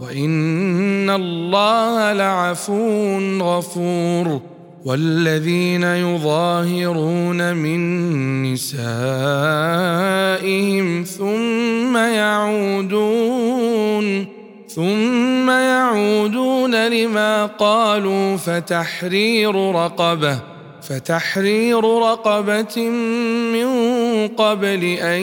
وان الله لعفو غفور والذين يظاهرون من نسائهم ثم يعودون ثم يعودون لما قالوا فتحرير رقبه فتحرير رقبه من قبل ان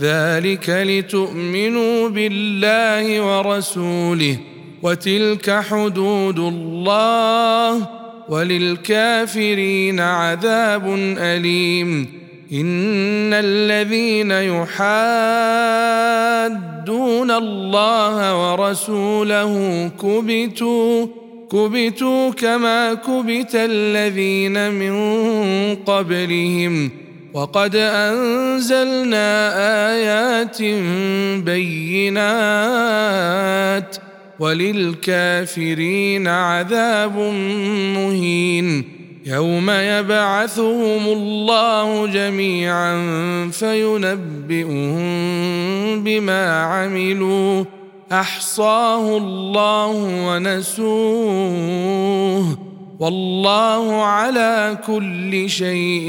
ذلك لتؤمنوا بالله ورسوله وتلك حدود الله وللكافرين عذاب أليم. إن الذين يحادون الله ورسوله كبتوا كبتوا كما كبت الذين من قبلهم. وقد أنزلنا آيات بينات وللكافرين عذاب مهين يوم يبعثهم الله جميعا فينبئهم بما عملوا أحصاه الله ونسوه والله على كل شيء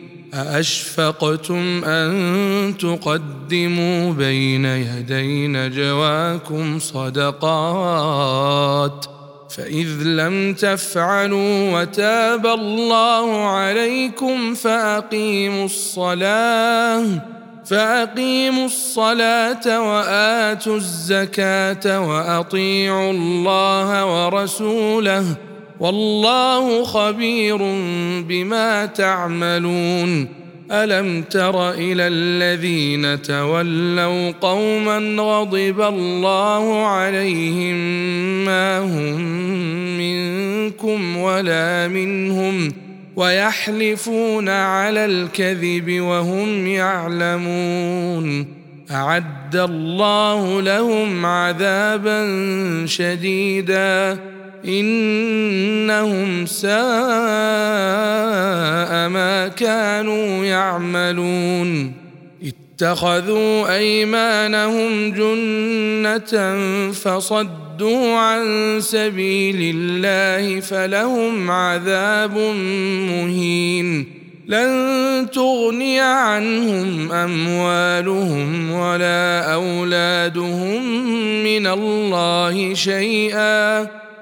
أأشفقتم أن تقدموا بين يدي نجواكم صدقات فإذ لم تفعلوا وتاب الله عليكم فأقيموا الصلاة فأقيموا الصلاة وآتوا الزكاة وأطيعوا الله ورسوله والله خبير بما تعملون. ألم تر إلى الذين تولوا قوما غضب الله عليهم ما هم منكم ولا منهم ويحلفون على الكذب وهم يعلمون. أعد الله لهم عذابا شديدا. إنهم ساء ما كانوا يعملون. اتخذوا أيمانهم جنة فصدوا عن سبيل الله فلهم عذاب مهين. لن تغني عنهم أموالهم ولا أولادهم من الله شيئا.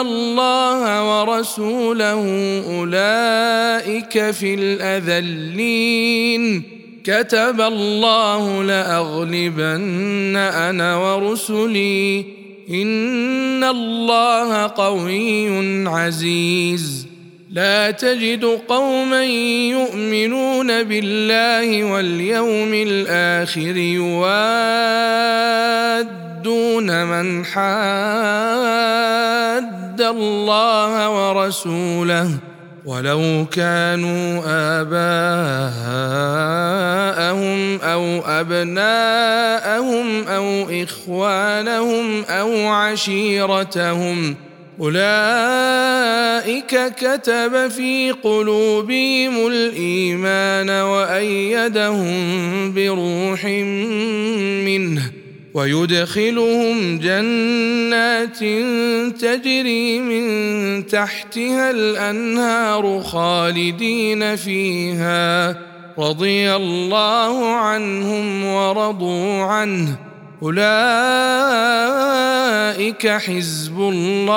الله ورسوله أولئك في الأذلين. كتب الله لأغلبن أنا ورسلي. إن الله قوي عزيز. لا تجد قوما يؤمنون بالله واليوم الآخر يوادون من حاد الله ورسوله ولو كانوا آباءهم أو أبناءهم أو إخوانهم أو عشيرتهم أولئك كتب في قلوبهم الإيمان وأيدهم بروح منه ويدخلهم جنات تجري من تحتها الأنهار خالدين فيها رضي الله عنهم ورضوا عنه. أولئك حزب الله.